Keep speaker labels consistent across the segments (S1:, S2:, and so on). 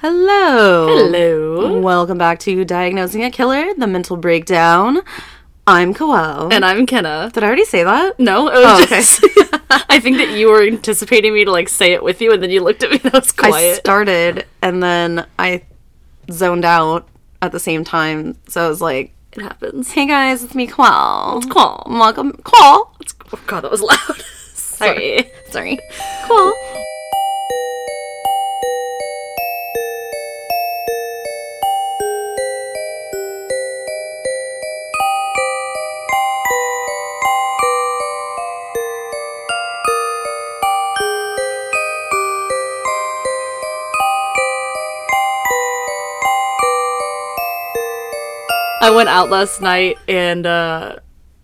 S1: Hello.
S2: Hello.
S1: Welcome back to Diagnosing a Killer, the mental breakdown. I'm Coel.
S2: And I'm Kenna.
S1: Did I already say that?
S2: No, it was
S1: Oh, okay.
S2: I think that you were anticipating me to like say it with you, and then you looked at me and I was
S1: I started and then I zoned out at the same time. So I was like,
S2: it happens.
S1: hey guys, it's me, Coel.
S2: Cool.
S1: Welcome. Coel.
S2: It's, oh god, that was loud. Sorry.
S1: Sorry. Cool.
S2: I went out last night and uh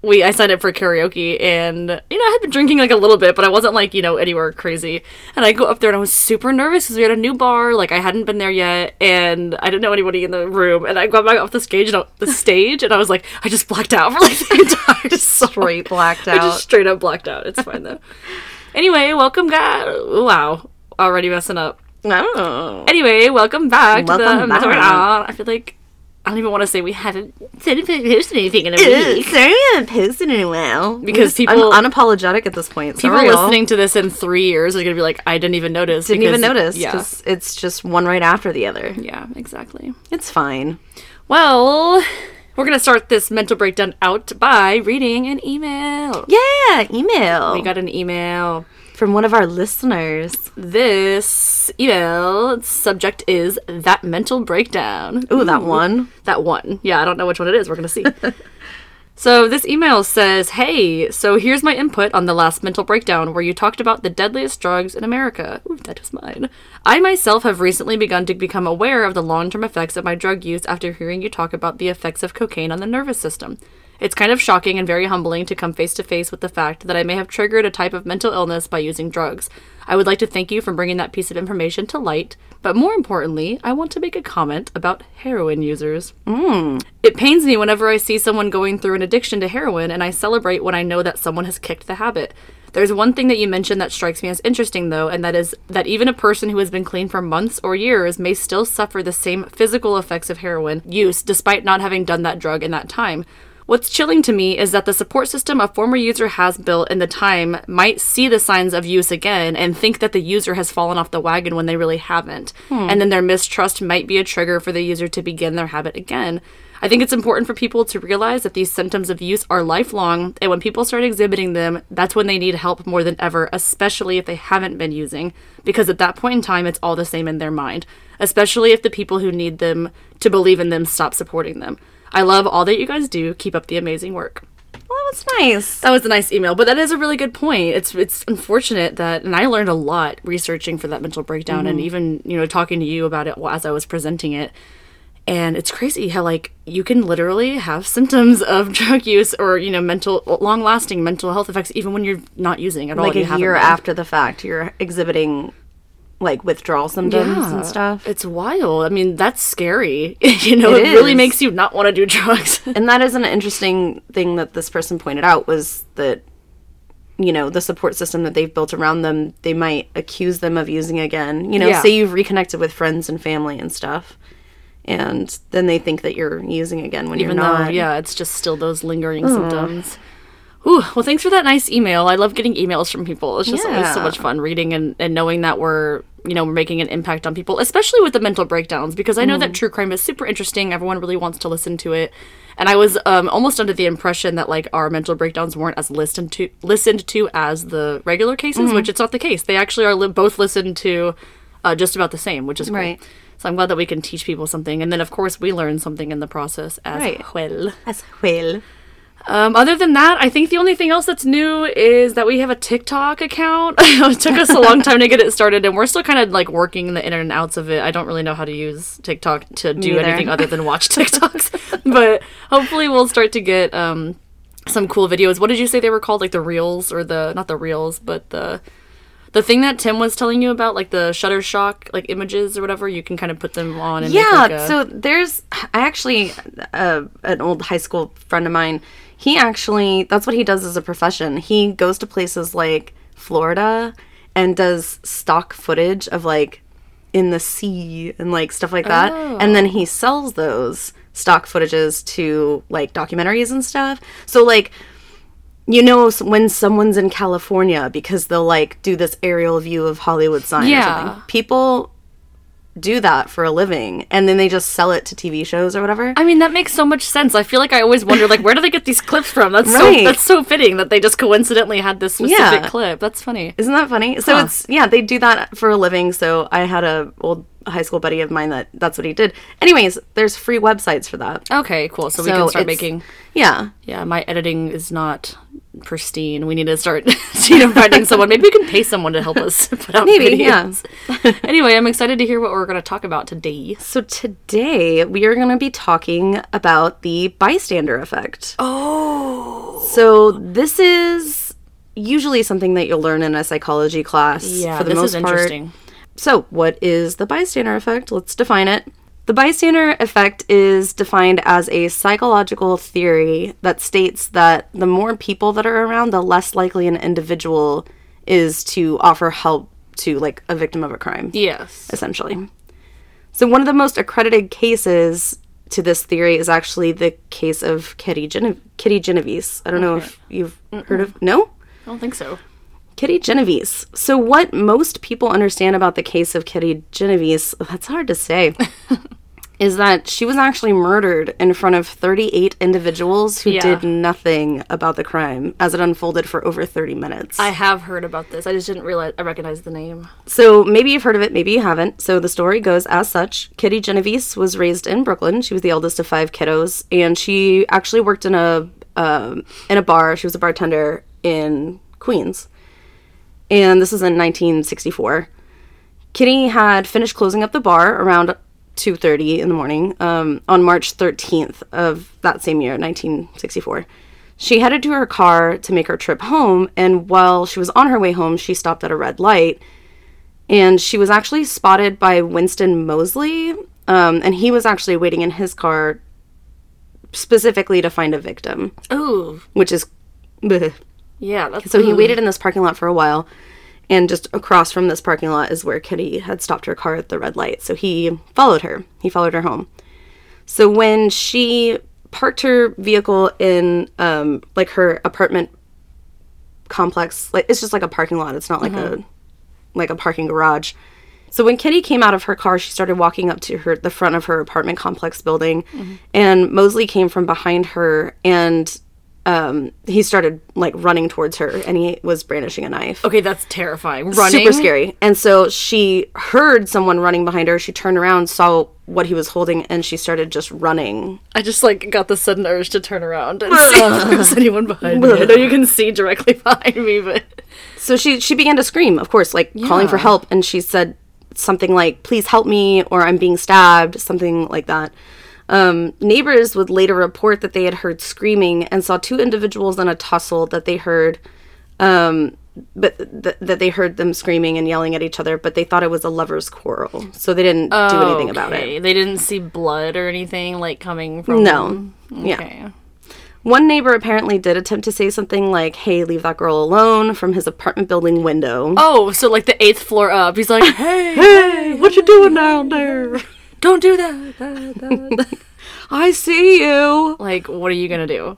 S2: we I signed up for karaoke and you know I had been drinking like a little bit but I wasn't like you know anywhere crazy and I go up there and I was super nervous because we had a new bar like I hadn't been there yet and I didn't know anybody in the room and I got back off the stage and the stage and I was like I just blacked out for like the entire song.
S1: Straight blacked
S2: I
S1: out.
S2: just straight up blacked out. It's fine though. anyway, welcome guys. Wow, already messing up.
S1: Oh.
S2: Anyway, welcome back to the
S1: back.
S2: I feel like I don't even want to say we haven't said anything in a week.
S1: Sorry, I haven't posted in a while.
S2: Because
S1: I'm
S2: people-
S1: unapologetic at this point.
S2: People
S1: Sorry, y'all.
S2: listening to this in three years are gonna be like, I didn't even notice.
S1: didn't
S2: because-
S1: even notice
S2: Yeah,
S1: it's just one right after the other.
S2: yeah, exactly.
S1: It's fine.
S2: Well, we're gonna start this mental breakdown out by reading an email.
S1: Yeah, email
S2: We got an email.
S1: From one of our listeners.
S2: This email subject is that mental breakdown.
S1: Ooh, that one.
S2: That one. Yeah, I don't know which one it is. We're going to see. so, this email says Hey, so here's my input on the last mental breakdown where you talked about the deadliest drugs in America. Ooh, that was mine. I myself have recently begun to become aware of the long term effects of my drug use after hearing you talk about the effects of cocaine on the nervous system. It's kind of shocking and very humbling to come face to face with the fact that I may have triggered a type of mental illness by using drugs. I would like to thank you for bringing that piece of information to light, but more importantly, I want to make a comment about heroin users. Mm. It pains me whenever I see someone going through an addiction to heroin, and I celebrate when I know that someone has kicked the habit. There's one thing that you mentioned that strikes me as interesting, though, and that is that even a person who has been clean for months or years may still suffer the same physical effects of heroin use despite not having done that drug in that time. What's chilling to me is that the support system a former user has built in the time might see the signs of use again and think that the user has fallen off the wagon when they really haven't. Hmm. And then their mistrust might be a trigger for the user to begin their habit again. I think it's important for people to realize that these symptoms of use are lifelong, and when people start exhibiting them, that's when they need help more than ever, especially if they haven't been using, because at that point in time, it's all the same in their mind, especially if the people who need them to believe in them stop supporting them. I love all that you guys do. Keep up the amazing work.
S1: Well, that was nice.
S2: That was a nice email, but that is a really good point. It's it's unfortunate that, and I learned a lot researching for that mental breakdown, and mm-hmm. even you know talking to you about it as I was presenting it. And it's crazy how like you can literally have symptoms of drug use or you know mental long lasting mental health effects even when you're not using at all.
S1: Like a
S2: you
S1: year after the fact, you're exhibiting like withdrawal symptoms
S2: Yeah,
S1: and stuff.
S2: It's wild. I mean, that's scary. you know,
S1: It
S2: it, really makes you not want to do drugs.
S1: and that is an interesting thing that this person pointed out was that you know the support system that they've built around them they might accuse them of using again you know
S2: Yeah.
S1: say you've reconnected with friends and family and stuff and then they think that you're using again when
S2: even
S1: you're
S2: though
S1: not
S2: yeah it's just still those lingering mm. symptoms Ooh, well thanks for that nice email. I love getting emails from people. It's just always so much fun reading and, and knowing that we're you know we're making an impact on people especially with the mental breakdowns because i know that true crime is super interesting. Everyone really wants to listen to it. And i was um, almost under the impression that like our mental breakdowns weren't as listened to listened to as the regular cases which it's not the case. They actually are li- both listened to uh, just about the same which is cool.
S1: Right.
S2: so i'm glad that we can teach people something. And then of course we learn something in the process as
S1: Right.
S2: well.
S1: As well
S2: um, other than that, I think the only thing else that's new is that we have a TikTok account. it took us a long time to get it started, and we're still kind of like working the in and outs of it. I don't really know how to use TikTok to do
S1: neither.
S2: anything other than watch TikToks, but hopefully we'll start to get um, some cool videos. What did you say they were called? Like the reels or the not the reels, but the the thing that Tim was telling you about, like the Shutterstock like images or whatever. You can kind of put them on and
S1: yeah
S2: like, a-
S1: so there's i actually uh, an old high school friend of mine he actually that's what he does as a profession he goes to places like florida and does stock footage of like in the sea and like stuff like that. And then he oh. sells those stock footages to like documentaries and stuff. So like you know when someone's in California because they'll like do this aerial view of Hollywood sign or
S2: Yeah.
S1: something. People do that for a living and then they just sell it to TV shows or whatever.
S2: I mean, that makes so much sense. I feel like I always wonder, like, where do they get these clips from? That's
S1: Right.
S2: so that's so fitting that they just coincidentally had this specific
S1: Yeah.
S2: clip. That's funny.
S1: Isn't that funny? So
S2: Huh.
S1: it's yeah, they do that for a living. So I had a old high school buddy of mine that that's what he did. Anyways, there's free websites for that.
S2: Okay, cool. So, we can start making.
S1: Yeah.
S2: Yeah, my editing is not pristine. We need to start you know, finding someone. Maybe we can pay someone to help us put out
S1: Maybe,
S2: videos. anyway, I'm excited to hear what we're going to talk about today.
S1: So today we are going to be talking about the bystander effect.
S2: Oh.
S1: So this is usually something that you'll learn in a psychology class
S2: Yeah,
S1: for the
S2: this
S1: most
S2: is
S1: part.
S2: interesting.
S1: So, what is the bystander effect? Let's define it. The bystander effect is defined as a psychological theory that states that the more people that are around, the less likely an individual is to offer help to like a victim of a crime,
S2: Yes.
S1: essentially. So, one of the most accredited cases to this theory is actually the case of Kitty, Gene- Kitty Genovese. I don't know if you've heard of. No?
S2: I don't think so.
S1: Kitty Genovese. So, what most people understand about the case of Kitty Genovese, that's hard to say, is that she was actually murdered in front of 38 individuals who
S2: Yeah.
S1: did nothing about the crime as it unfolded for over 30 minutes.
S2: I have heard about this. I just didn't realize I recognized the name.
S1: so, maybe you've heard of it, maybe you haven't. So, the story goes as such Kitty Genovese was raised in Brooklyn. She was the eldest of five kiddos, and she actually worked in a, um, in a bar. She was a bartender in Queens and this is in 1964. Kitty had finished closing up the bar around 2:30 in the morning um, on March 13th of that same year, 1964. She headed to her car to make her trip home, and while she was on her way home, she stopped at a red light, and she was actually spotted by Winston Moseley, um, and he was actually waiting in his car specifically to find a victim,
S2: Oh,
S1: which is. bleh.
S2: Yeah. That's
S1: So he waited in this parking lot for a while, and just across from this parking lot is where Kitty had stopped her car at the red light. So he followed her. He followed her home. So when she parked her vehicle in um, like her apartment complex, like it's just like a parking lot. It's not like a like a parking garage. So when Kitty came out of her car, she started walking up to her the front of her apartment complex building, and Moseley came from behind her and um, he started like running towards her, and he was brandishing a knife.
S2: Okay, that's terrifying. Running.
S1: Super scary. And so she heard someone running behind her. She turned around, saw what he was holding, and she started just running.
S2: I just like got the sudden urge to turn around and see if there's anyone behind me. I know you can see directly behind me, but
S1: So she she began to scream, of course, like calling for help, and she said something like, "Please help me," or "I'm being stabbed," something like that. Um, neighbors would later report that they had heard screaming and saw two individuals in a tussle that they heard, um, but th- that they heard them screaming and yelling at each other, but they thought it was a lovers' quarrel, so they didn't do anything about it.
S2: They didn't see blood or anything like coming from.
S1: No, yeah.
S2: Okay.
S1: One neighbor apparently did attempt to say something like, "Hey, leave that girl alone" from his apartment building window.
S2: Oh, so like the eighth floor up. He's like, hey,
S1: Hey, what you doing down there?
S2: Don't do that. that, that."
S1: I see you.
S2: like, what are you gonna do?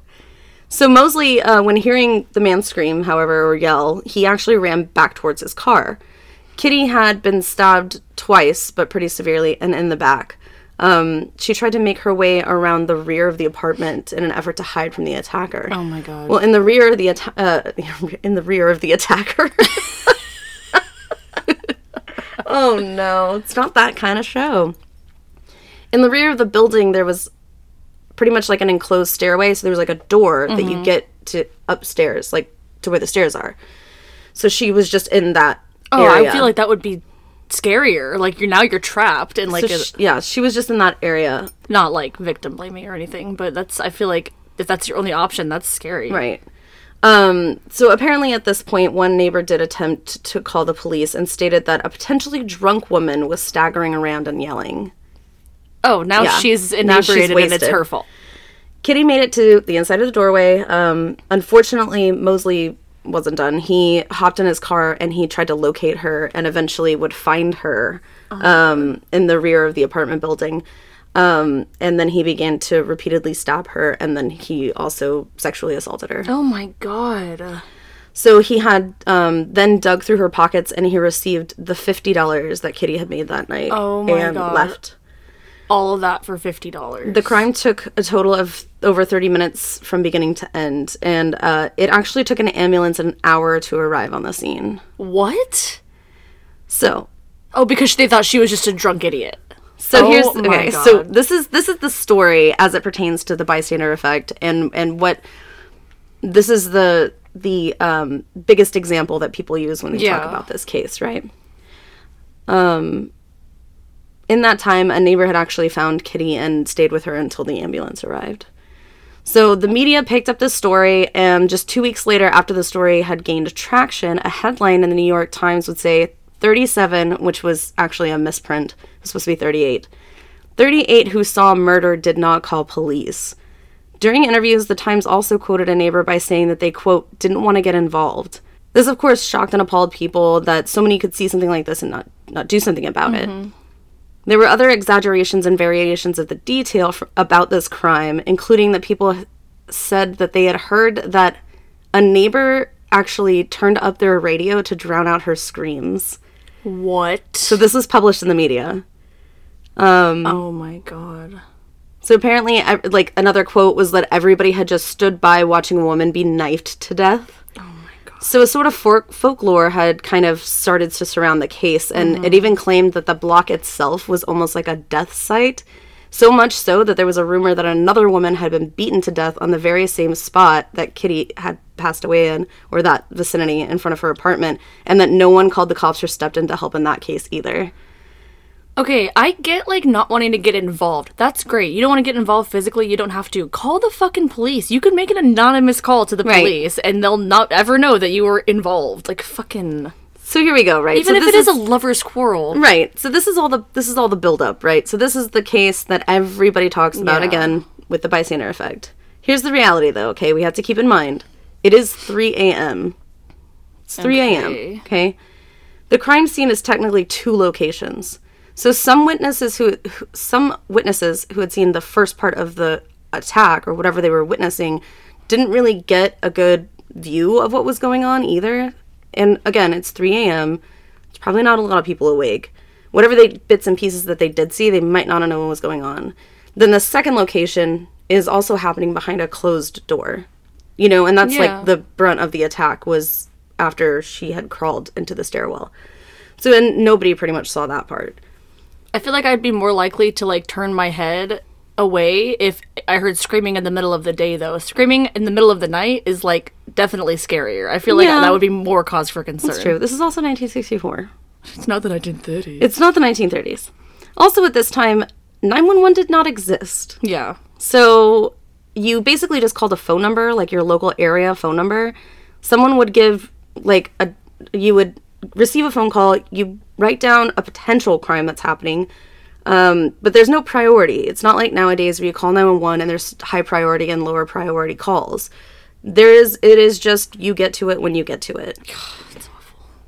S1: So Moseley, uh, when hearing the man scream, however, or yell, he actually ran back towards his car. Kitty had been stabbed twice, but pretty severely, and in the back. Um, she tried to make her way around the rear of the apartment in an effort to hide from the attacker.
S2: Oh my god.
S1: Well, in the rear of the atta- uh, in the rear of the attacker. oh no, it's not that kind of show. In the rear of the building, there was pretty much like an enclosed stairway, so there was like a door that you get to upstairs, like to where the stairs are. So she was just in that.
S2: oh,
S1: area.
S2: I feel like that would be scarier. Like you're now you're trapped and like
S1: So
S2: a,
S1: sh- yeah, she was just in that area,
S2: not like victim blaming or anything, but that's I feel like if that's your only option, that's scary.
S1: Right. Um, so apparently at this point, one neighbor did attempt to call the police and stated that a potentially drunk woman was staggering around and yelling.
S2: Oh, now
S1: Yeah.
S2: she's
S1: Now she's
S2: inebriated and it's her fault.
S1: Kitty made it to the inside of the doorway. Um, unfortunately, Moseley wasn't done. He hopped in his car and he tried to locate her and eventually would find her um, in the rear of the apartment building. Um, and then he began to repeatedly stab her, and then he also sexually assaulted her.
S2: Oh my god.
S1: So he had um, then dug through her pockets, and he received the fifty dollars that Kitty had made that night,
S2: Oh my
S1: and
S2: God.
S1: left.
S2: All of that for fifty dollars.
S1: The crime took a total of over 30 minutes from beginning to end, and uh, it actually took an ambulance an hour to arrive on the scene.
S2: What?
S1: So,
S2: Oh, because they thought she was just a drunk idiot.
S1: so
S2: Oh
S1: here's okay. So this is this is the story as it pertains to the bystander effect, and and what this is the the um, biggest example that people use when they talk about this case, right? Um, in that time, a neighbor had actually found Kitty and stayed with her until the ambulance arrived. So the media picked up this story, and just two weeks later, after the story had gained traction, a headline in the New York Times would say 37, which was actually a misprint. It was supposed to be 38. 38 who saw murder did not call police. During interviews, the Times also quoted a neighbor by saying that they, quote, didn't want to get involved. This, of course, shocked and appalled people that so many could see something like this and not, not do something about it. Mm-hmm. There were other exaggerations and variations of the detail f- about this crime, including that people said that they had heard that a neighbor actually turned up their radio to drown out her screams.
S2: What?
S1: So this was published in the media. Um,
S2: oh my god.
S1: So apparently, like another quote was that everybody had just stood by watching a woman be knifed to death. So a sort of folk- folklore had kind of started to surround the case, and
S2: Mm-hmm.
S1: it even claimed that the block itself was almost like a death site. So much so that there was a rumor that another woman had been beaten to death on the very same spot that Kitty had passed away in, or that vicinity in front of her apartment, and that no one called the cops or stepped in to help in that case either.
S2: Okay, I get like not wanting to get involved. That's great. You don't want to get involved physically, you don't have to. Call the fucking police. You can make an anonymous call to the
S1: Right.
S2: police and they'll not ever know that you were involved. Like fucking
S1: So here we go, right?
S2: even
S1: so
S2: if
S1: this
S2: it is, a lover's quarrel.
S1: Right. So this is all the this is all the build up, right? So this is the case that everybody talks about
S2: Yeah.
S1: again with the bystander effect. Here's the reality though, okay? We have to keep in mind. It is 3 a.m. It's 3 a.m.
S2: Okay.
S1: Okay. The crime scene is technically two locations. So some witnesses who, some witnesses who had seen the first part of the attack or whatever they were witnessing didn't really get a good view of what was going on either. And again, it's 3 a.m. It's probably not a lot of people awake. Whatever they bits and pieces that they did see, they might not have known what was going on. Then the second location is also happening behind a closed door. You know, and that's
S2: Yeah.
S1: like the brunt of the attack was after she had crawled into the stairwell. So and nobody pretty much saw that part.
S2: I feel like I'd be more likely to like turn my head away if I heard screaming in the middle of the day though. Screaming in the middle of the night is like definitely scarier. I feel like
S1: Yeah.
S2: that would be more cause for concern.
S1: It's true. This is also 1964.
S2: It's not the 1930s.
S1: It's not the 1930s. Also, at this time, 911 did not exist.
S2: yeah.
S1: So you basically just called a phone number, like your local area phone number. Someone would give, like, a, you would receive a phone call, you write down a potential crime that's happening, um, but there's no priority. It's not like nowadays where you call 911 and there's high priority and lower priority calls. There is, it is just you get to it when you get to it. God,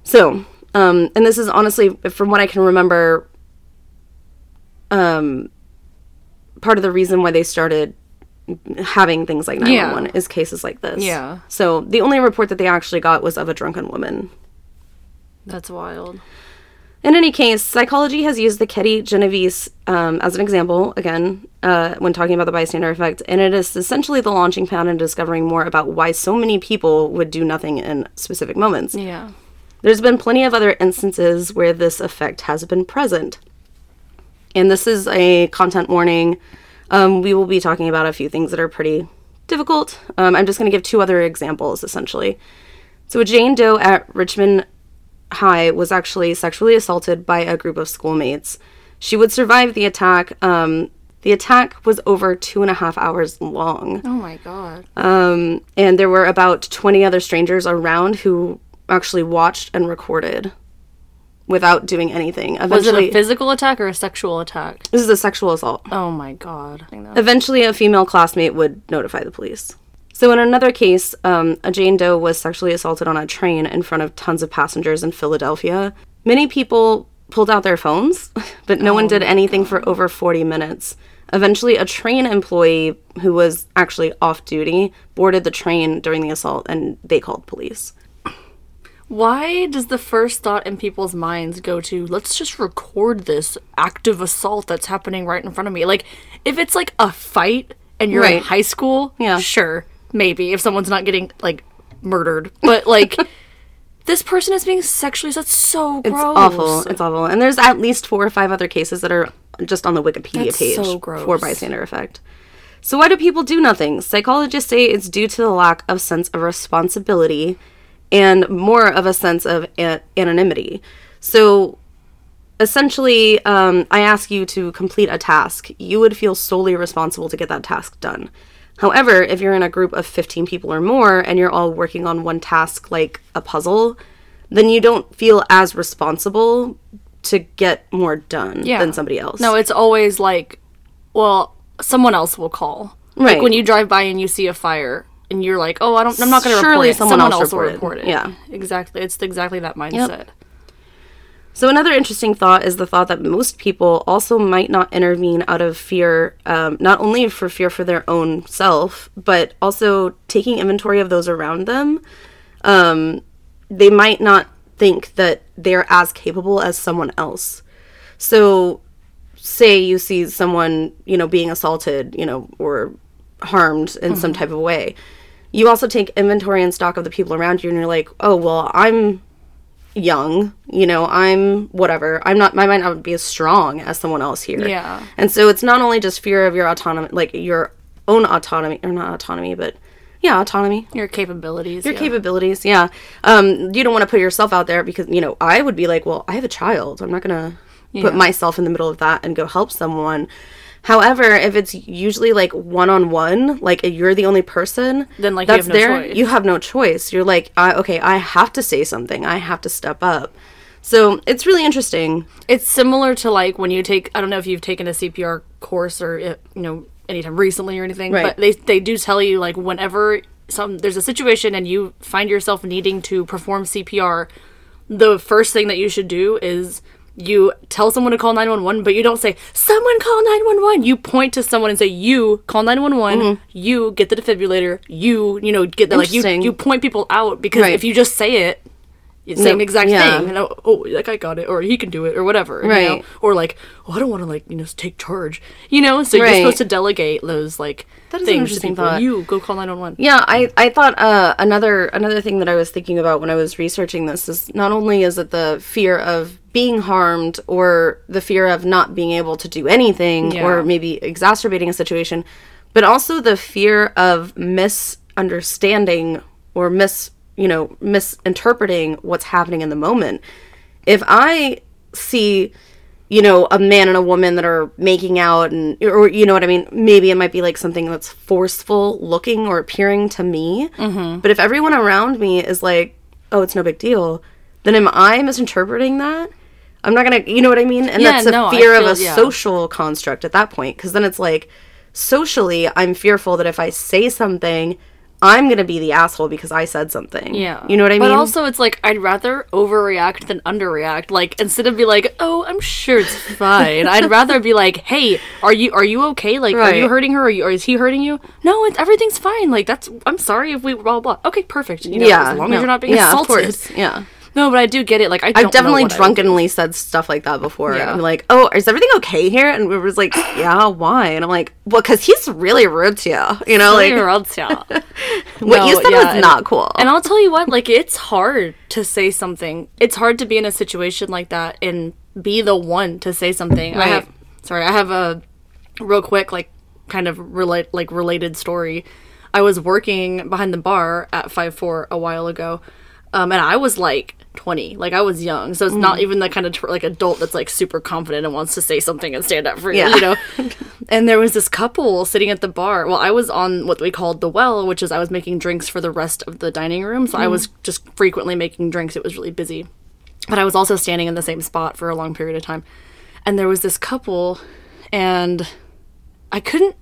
S1: So, um, and this is honestly, from what I can remember, um, part of the reason why they started having things like 911 is cases like this.
S2: Yeah.
S1: So the only report that they actually got was of a drunken woman.
S2: That's wild.
S1: In any case, psychology has used the Kitty Genovese um, as an example, again, uh, when talking about the bystander effect, and it is essentially the launching pad in discovering more about why so many people would do nothing in specific moments.
S2: Yeah.
S1: There's been plenty of other instances where this effect has been present. And this is a content warning. Um, we will be talking about a few things that are pretty difficult. Um, I'm just going to give two other examples, essentially. So, a Jane Doe at Richmond High was actually sexually assaulted by a group of schoolmates. She would survive the attack. Um, the attack was over two and a half hours long.
S2: Oh my god.
S1: Um, and there were about 20 other strangers around who actually watched and recorded without doing anything.
S2: Was it a physical attack or a sexual attack?
S1: this is a sexual assault.
S2: Oh my god.
S1: Eventually, a female classmate would notify the police. So, in another case, um, a Jane Doe was sexually assaulted on a train in front of tons of passengers in Philadelphia. Many people pulled out their phones, but no one did anything for over 40 minutes. Eventually, a train employee who was actually off duty boarded the train during the assault and they called police.
S2: Why does the first thought in people's minds go to let's just record this active assault that's happening right in front of me? Like if it's like a fight and you're in high school,
S1: Yeah.
S2: sure, maybe if someone's not getting like murdered. But like this person is being sexually that's so gross.
S1: It's awful. It's awful. And there's at least four or five other cases that are just on the Wikipedia
S2: That's
S1: page
S2: so
S1: for bystander effect. So why do people do nothing? Psychologists say it's due to the lack of sense of responsibility and more of a sense of a- anonymity. So essentially, um, I ask you to complete a task. You would feel solely responsible to get that task done. However, if you're in a group of 15 people or more and you're all working on one task like a puzzle, then you don't feel as responsible to get more done
S2: Yeah.
S1: than somebody else.
S2: No, it's always like, well, someone else will call.
S1: Right.
S2: Like when you drive by and you see a fire and you're like, oh, I don't, I'm not going to report
S1: Surely
S2: it.
S1: someone else
S2: will report it.
S1: Yeah.
S2: exactly. It's exactly that mindset.
S1: So another interesting thought is the thought that most people also might not intervene out of fear, um, not only for fear for their own self, but also taking inventory of those around them. Um, they might not think that they're as capable as someone else. So, say you see someone, you know, being assaulted, you know, or harmed in some type of way. You also take inventory and stock of the people around you, and you're like, oh, well, I'm young you know i'm whatever i'm not my might not be as strong as someone else here
S2: Yeah.
S1: and so it's not only just fear of your autonomy like your own autonomy or not autonomy but yeah autonomy
S2: Your capabilities.
S1: your
S2: yeah.
S1: capabilities yeah um you don't want to put yourself out there because you know i would be like well i have a child i'm not gonna put myself in the middle of that and go help someone however if it's usually like one-on-one like you're the only person
S2: Then, like, you
S1: that's
S2: have no
S1: there.
S2: choice.
S1: you have no choice. You're like I, okay i have to say something. I have to step up. So it's really interesting.
S2: It's similar to like when you take I don't know if you've taken a CPR course or uh, you know anytime recently or anything,
S1: Right.
S2: but they they do tell you like whenever some there's a situation and you find yourself needing to perform CPR, the first thing that you should do is you tell someone to call 911 but you don't say someone call 911 you point to someone and say you call 911 mm-hmm. you get the defibrillator. You you know get the like you you point people out because
S1: Right.
S2: if you just say it same
S1: No,
S2: exact
S1: yeah.
S2: thing. And, oh, oh, that guy got it, or he can do it, or whatever. you know?
S1: Right.
S2: Or like, oh, I don't want to like you know take charge. You know, so you're supposed to delegate those like
S1: That is
S2: things to
S1: interesting
S2: people.
S1: thought.
S2: You go call nine one one.
S1: Yeah, I, I thought uh, another another thing that I was thinking about when I was researching this is not only is it the fear of being harmed or the fear of not being able to do anything
S2: Yeah.
S1: or maybe exacerbating a situation, but also the fear of misunderstanding or mis you know misinterpreting what's happening in the moment. If I see you know, a man and a woman that are making out and or you know what I mean, maybe it might be like something that's forceful looking or appearing to me. Mm-hmm. But if everyone around me is like, "Oh, it's no big deal," then am I misinterpreting that? I'm not gonna, you know what I mean? And
S2: Yeah,
S1: that's a
S2: no,
S1: fear of a
S2: yeah.
S1: social construct at that point, because then it's like, socially, I'm fearful that if I say something, I'm gonna be the asshole because I said something.
S2: Yeah,
S1: you know what I mean?
S2: But also, it's like I'd rather overreact than underreact. Like instead of be like, "Oh, I'm sure it's fine," I'd rather be like, "Hey, are you are you okay? Like, are you hurting her? Or, you, or is he hurting you? No, it's everything's fine. Like that's I'm sorry if we blah blah. blah. Okay, perfect. You know,
S1: yeah,
S2: as long
S1: no,
S2: as you're not being
S1: yeah,
S2: assaulted.
S1: Of course, yeah.
S2: No, but I do get it. Like I don't
S1: I've definitely
S2: what
S1: drunkenly said stuff like that before.
S2: Yeah.
S1: I'm like, "Oh, is everything okay here?" And we was like, "Yeah, why?" And I'm like, "Well, because he's really rude to you. You know,
S2: Really
S1: like
S2: ya.
S1: what you
S2: No,
S1: said
S2: yeah,
S1: was
S2: and-
S1: not cool."
S2: And I'll tell you what, like it's hard to say something. It's hard to be in a situation like that and be the one to say something. I have sorry, I have a real quick like kind of relate like related story. I was working behind the bar at Five Four a while ago. Um, and I was like 20, like I was young, so it's
S1: Mm.
S2: not even the kind of tr- like adult that's like super confident and wants to say something and stand up for you,
S1: Yeah.
S2: you know. and there was this couple sitting at the bar. Well, I was on what we called the well, which is I was making drinks for the rest of the dining room. So I was just frequently making drinks. It was really busy. But I was also standing in the same spot for a long period of time. And there was this couple, and I couldn't.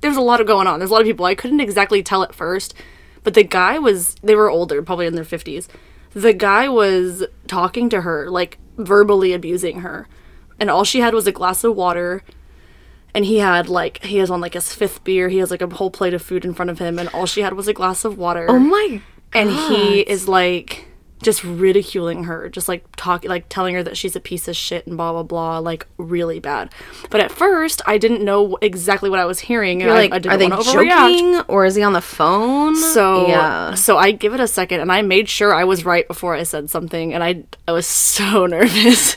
S2: there's a lot of going on. There's a lot of people. I couldn't exactly tell at first, but the guy was. They were older, probably in their fifties. The guy was talking to her like verbally abusing her. And all she had was a glass of water. And he had like he has on like his fifth beer. He has like a whole plate of food in front of him, and all she had was a glass of water.
S1: Oh my
S2: and he is like just ridiculing her, just like talking, like telling her that she's a piece of shit and blah blah blah, like really bad. But at first, I didn't know exactly what I was hearing.
S1: You're
S2: I,
S1: like,
S2: I didn't
S1: are they joking or is he on the phone?
S2: So
S1: yeah,
S2: so I give it a second, and I made sure I was right before I said something, and I I was so nervous,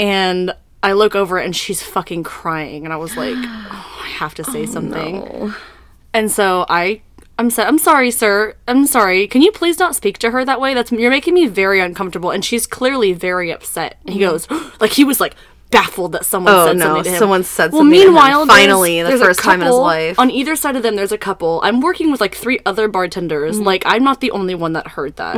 S2: and I look over and she's fucking crying, and I was like, oh, I have to say oh, something. And so I I'm so, I'm sorry, sir. I'm sorry. Can you please not speak to her that way? That's you're making me very uncomfortable and she's clearly very upset. And he goes like he was like baffled that someone
S1: Oh,
S2: said
S1: no,
S2: something to him.
S1: someone said
S2: well,
S1: something to him,
S2: meanwhile, there's-
S1: finally, the
S2: there's
S1: first time in his life.
S2: On either side of them there's a couple. I'm working with like three other bartenders.
S1: Mm-hmm.
S2: Like I'm not the only one that heard that.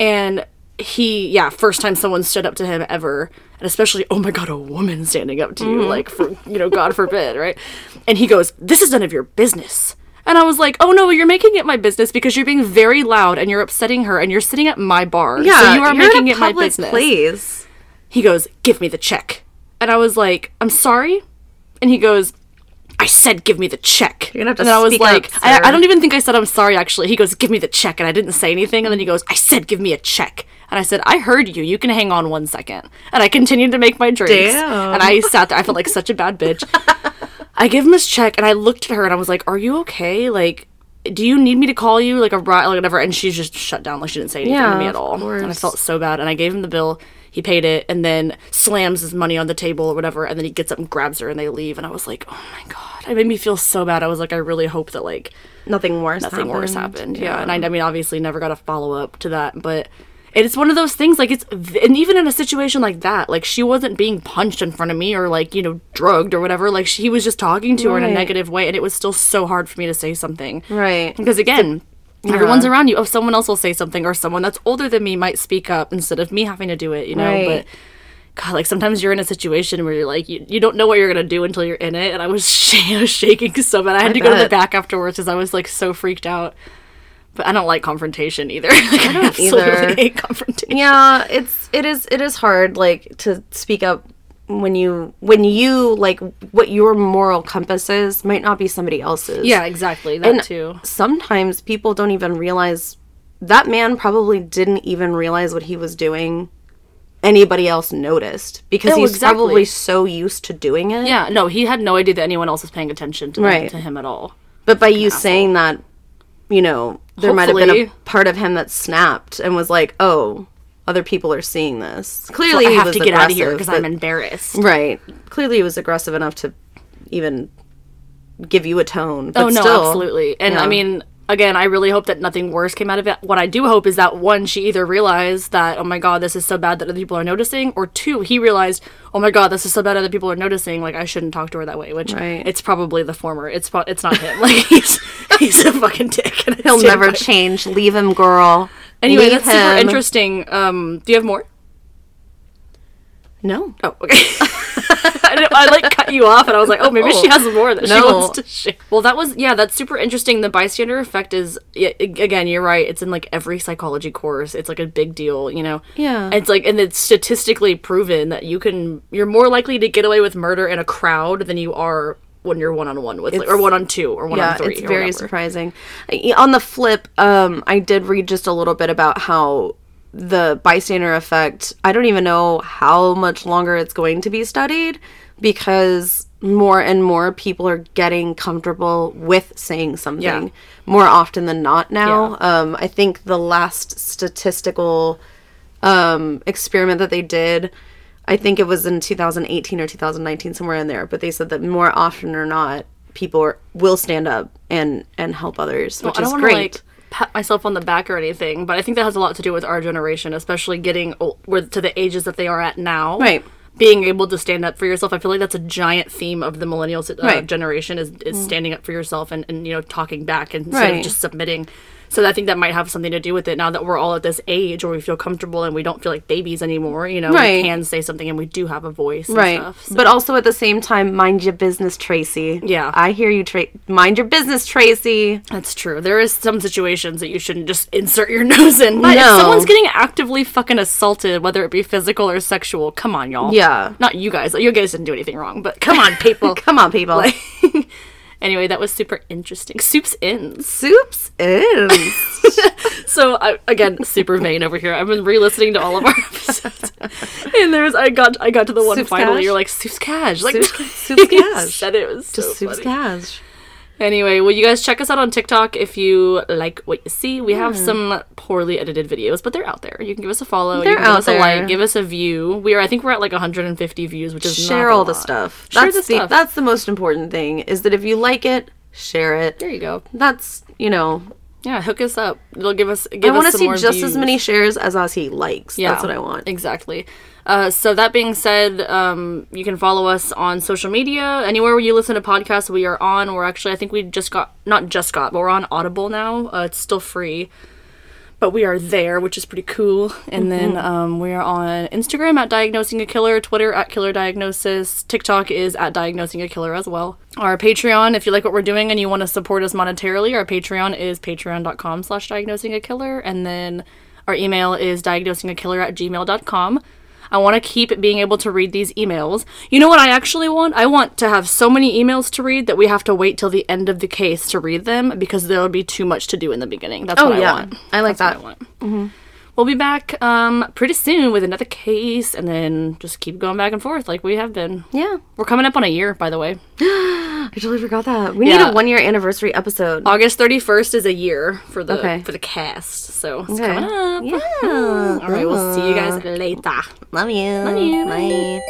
S2: And he yeah, first time someone stood up to him ever. And especially, oh my god, a woman standing up to you,
S1: Mm-hmm.
S2: like for you know, God forbid, right? And he goes, This is none of your business. And I was like, oh no, you're making it my business because you're being very loud and you're upsetting her and you're sitting at my bar.
S1: yeah,
S2: so you are making it my business.
S1: Please.
S2: He goes, give me the check. And I was like, I'm sorry? And he goes, I said, give me the check.
S1: You're gonna have to
S2: and I was
S1: speak up,
S2: like, I. I don't even think I said I'm sorry, actually. He goes, give me the check. And I didn't say anything. And then he goes, I said, give me a check. And I said, I heard you. You can hang on one second. And I continued to make my drinks.
S1: Damn.
S2: And I sat there. I felt like such a bad bitch. I give him his check and I looked at her and I was like, Are you okay? Like, do you need me to call you? Like a ride, like whatever. And she just shut down. Like she didn't say anything
S1: Yeah,
S2: to me at all. And I felt so bad. And I gave him the bill. He paid it and then slams his money on the table or whatever. And then he gets up and grabs her and they leave. And I was like, Oh my God. It made me feel so bad. I was like, I really hope that like
S1: Nothing worse.
S2: nothing
S1: happened.
S2: worse happened. Yeah. And I, I mean, obviously never got a follow up to that. But it's one of those things like it's and even in a situation like that like she wasn't being punched in front of me or like you know drugged or whatever like she was just talking to her in a negative way and it was still so hard for me to say something
S1: Right.
S2: because again everyone's around you oh someone else will say something or someone that's older than me might speak up instead of me having to do it you know
S1: Right.
S2: but God, like sometimes you're in a situation where you're like, you, you don't know what you're gonna do until you're in it, and I was, sh- I was shaking so bad. I had to go to the back afterwards because I was like so freaked out. But I don't like confrontation either. like, I, absolutely
S1: either.
S2: hate confrontation.
S1: yeah it's it is it is hard like to speak up when you when you like what your moral compass is might not be somebody else's
S2: Yeah, exactly. That
S1: And
S2: too.
S1: sometimes people don't even realize that man probably didn't even realize what he was doing anybody else noticed because
S2: No,
S1: he's
S2: exactly.
S1: probably so used to doing it
S2: Yeah, no, he had no idea that anyone else was paying attention to,
S1: Right.
S2: to him at all.
S1: but by you saying that you know there might have been a part of him that snapped and was like oh other people are seeing this clearly
S2: I have to get out of here because I'm embarrassed.
S1: Right. Clearly, he was aggressive enough to even give you a tone. Oh, but
S2: oh no,
S1: still,
S2: absolutely. And I mean, again, I really hope that nothing worse came out of it. What I do hope is that one, she either realized that oh my god, this is so bad that other people are noticing, or two, he realized oh my god, this is so bad that other people are noticing. Like I shouldn't talk to her that way. Which
S1: Right.
S2: it's probably the former. It's it's not him. Like he's he's a fucking dick. and
S1: he'll never change. Leave him, girl.
S2: Anyway,
S1: Leave
S2: that's super interesting. Um, do you have more?
S1: No.
S2: Oh, okay. I, I, like cut you off, and I was like, oh, maybe she has more that she wants to share. Well, that was yeah, that's super interesting. The bystander effect is yeah, again, you're right. It's in like every psychology course. It's like a big deal, you know.
S1: Yeah.
S2: It's like, and it's statistically proven that you can, you're more likely to get away with murder in a crowd than you are when you're one on one with, like, or one on two, or one
S1: yeah,
S2: on three.
S1: it's very
S2: whatever.
S1: surprising. On the flip, um, I did read just a little bit about how the bystander effect. I don't even know how much longer it's going to be studied because more and more people are getting comfortable with saying something
S2: Yeah.
S1: more often than not now. Um, I think the last statistical um, experiment that they did. I think it was in 2018 or 2019, somewhere in there. But they said that more often or not, people are, will stand up and and help others, which
S2: I
S1: is
S2: don't want to
S1: great.
S2: like pat myself on the back or anything, but I think that has a lot to do with our generation, especially getting old, to the ages that they are at now.
S1: Right.
S2: Being able to stand up for yourself, I feel like that's a giant theme of the millennial uh,
S1: Right.
S2: generation is, is standing up for yourself and, and you know talking back and instead
S1: Right.
S2: of just submitting. So I think that might have something to do with it. Now that we're all at this age where we feel comfortable and we don't feel like babies anymore, you know,
S1: Right.
S2: we can say something and we do have a voice, and
S1: Right.
S2: Stuff, so-
S1: But also at the same time, mind your business, Tracy.
S2: Yeah.
S1: I hear you, Tra- mind your business, Tracy.
S2: That's true. There is some situations that you shouldn't just insert your nose in. But if someone's getting actively fucking assaulted, whether it be physical or sexual, come on, y'all.
S1: Yeah.
S2: Not you guys. You guys didn't do anything wrong, but come on, people.
S1: Come on, people.
S2: anyway, that was super interesting. Soups ins.
S1: Soups is.
S2: So I, again, super vain over here. I've been re-listening to all of our episodes, and there's I got I got to the one
S1: Soups
S2: finally.
S1: cash?
S2: You're like soups cash, like
S1: Soups soups cash.
S2: said it was so
S1: Just soups
S2: funny.
S1: cash.
S2: Anyway, will you guys check us out on TikTok if you like what you see? We have some poorly edited videos, but they're out there. You can give us a follow.
S1: They're
S2: you can give
S1: out
S2: us
S1: there.
S2: a like, give us a view. We are I think we're at like 150 views, which is
S1: Share all the stuff.
S2: Share
S1: That's
S2: the
S1: the,
S2: stuff.
S1: that's the most important thing. Is that if you like it, share it.
S2: There you go.
S1: That's you know.
S2: Yeah, hook us up. It'll give us give
S1: I want to see just
S2: views.
S1: as many shares as he likes. That's what I want.
S2: Exactly. Uh, so that being said, um, you can follow us on social media anywhere where you listen to podcasts. We are on. We're actually, I think we just got not just got, but we're on Audible now. Uh, it's still free, but we are there, which is pretty cool. And then um, we are on Instagram at Diagnosing a Killer, Twitter at Killer Diagnosis, TikTok is at Diagnosing a Killer as well. Our Patreon, if you like what we're doing and you want to support us monetarily, our Patreon is patreon.com slash diagnosing a killer. And then our email is diagnosingakiller at gmail.com. I want to keep being able to read these emails. You know what I actually want? I want to have so many emails to read that we have to wait till the end of the case to read them because there will be too much to do in the beginning. That's
S1: Oh,
S2: what
S1: yeah.
S2: I want.
S1: I like
S2: That's
S1: that.
S2: I want. Mm-hmm. We'll be back um, pretty soon with another case and then just keep going back and forth like we have been.
S1: Yeah.
S2: We're coming up on a year, by the way.
S1: I totally forgot that. We need a one year anniversary episode.
S2: August 31st is a year for the
S1: Okay.
S2: for the cast. So it's
S1: Okay.
S2: coming up.
S1: Yeah.
S2: All right, we'll see you guys later.
S1: Love you.
S2: Love you.
S1: Bye.